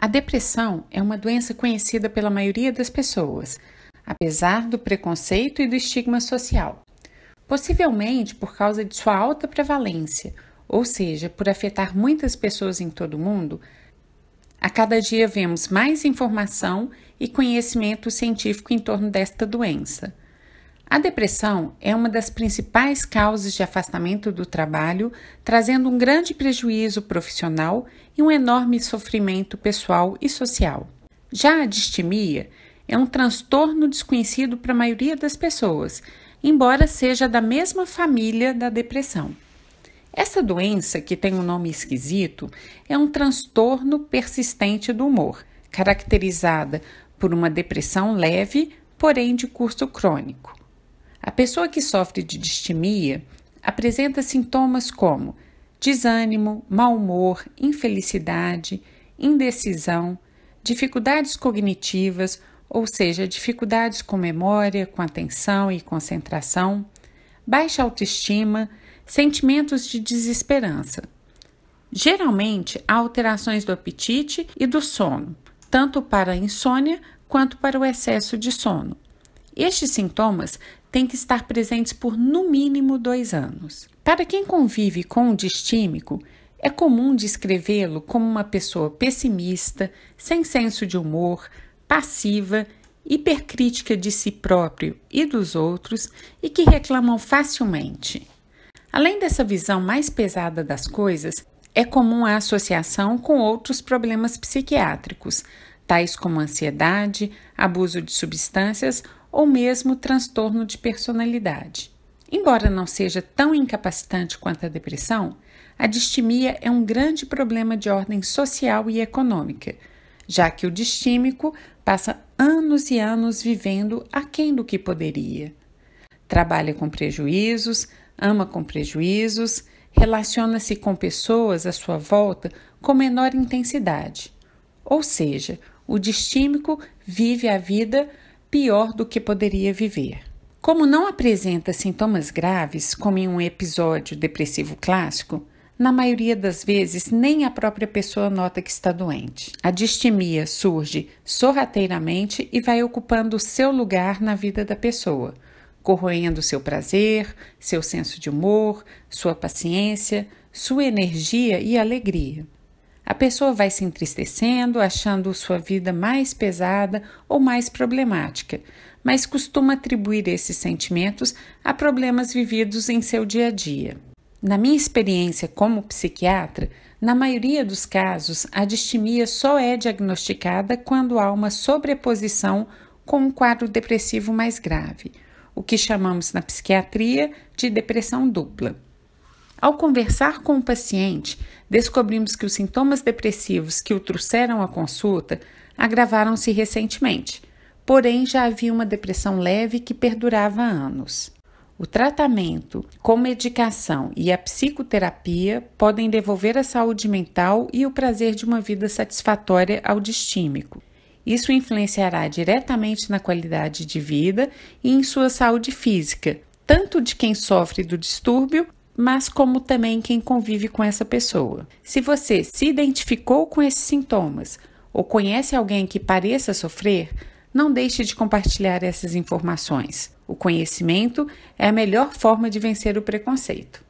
A depressão é uma doença conhecida pela maioria das pessoas, apesar do preconceito e do estigma social. Possivelmente por causa de sua alta prevalência, ou seja, por afetar muitas pessoas em todo o mundo, a cada dia vemos mais informação e conhecimento científico em torno desta doença. A depressão é uma das principais causas de afastamento do trabalho, trazendo um grande prejuízo profissional e um enorme sofrimento pessoal e social. Já a distimia é um transtorno desconhecido para a maioria das pessoas, embora seja da mesma família da depressão. Essa doença, que tem um nome esquisito, é um transtorno persistente do humor, caracterizada por uma depressão leve, porém de curso crônico. A pessoa que sofre de distimia apresenta sintomas como desânimo, mau humor, infelicidade, indecisão, dificuldades cognitivas, ou seja, dificuldades com memória, com atenção e concentração, baixa autoestima, sentimentos de desesperança. Geralmente, há alterações do apetite e do sono, tanto para a insônia quanto para o excesso de sono. Estes sintomas têm que estar presentes por no mínimo dois anos. Para quem convive com o distímico, é comum descrevê-lo como uma pessoa pessimista, sem senso de humor, passiva, hipercrítica de si próprio e dos outros e que reclamam facilmente. Além dessa visão mais pesada das coisas, é comum a associação com outros problemas psiquiátricos, tais como ansiedade, abuso de substâncias ou mesmo transtorno de personalidade. Embora não seja tão incapacitante quanto a depressão, a distimia é um grande problema de ordem social e econômica, já que o distímico passa anos e anos vivendo aquém do que poderia. Trabalha com prejuízos, ama com prejuízos, relaciona-se com pessoas à sua volta com menor intensidade. Ou seja, o distímico vive a vida pior do que poderia viver. Como não apresenta sintomas graves, como em um episódio depressivo clássico, na maioria das vezes nem a própria pessoa nota que está doente. A distimia surge sorrateiramente e vai ocupando o seu lugar na vida da pessoa, corroendo seu prazer, seu senso de humor, sua paciência, sua energia e alegria. A pessoa vai se entristecendo, achando sua vida mais pesada ou mais problemática, mas costuma atribuir esses sentimentos a problemas vividos em seu dia a dia. Na minha experiência como psiquiatra, na maioria dos casos, a distimia só é diagnosticada quando há uma sobreposição com um quadro depressivo mais grave, o que chamamos na psiquiatria de depressão dupla. Ao conversar com o paciente, descobrimos que os sintomas depressivos que o trouxeram à consulta agravaram-se recentemente, porém já havia uma depressão leve que perdurava anos. O tratamento com medicação e a psicoterapia podem devolver a saúde mental e o prazer de uma vida satisfatória ao distímico. Isso influenciará diretamente na qualidade de vida e em sua saúde física, tanto de quem sofre do distúrbio mas como também quem convive com essa pessoa. Se você se identificou com esses sintomas ou conhece alguém que pareça sofrer, não deixe de compartilhar essas informações. O conhecimento é a melhor forma de vencer o preconceito.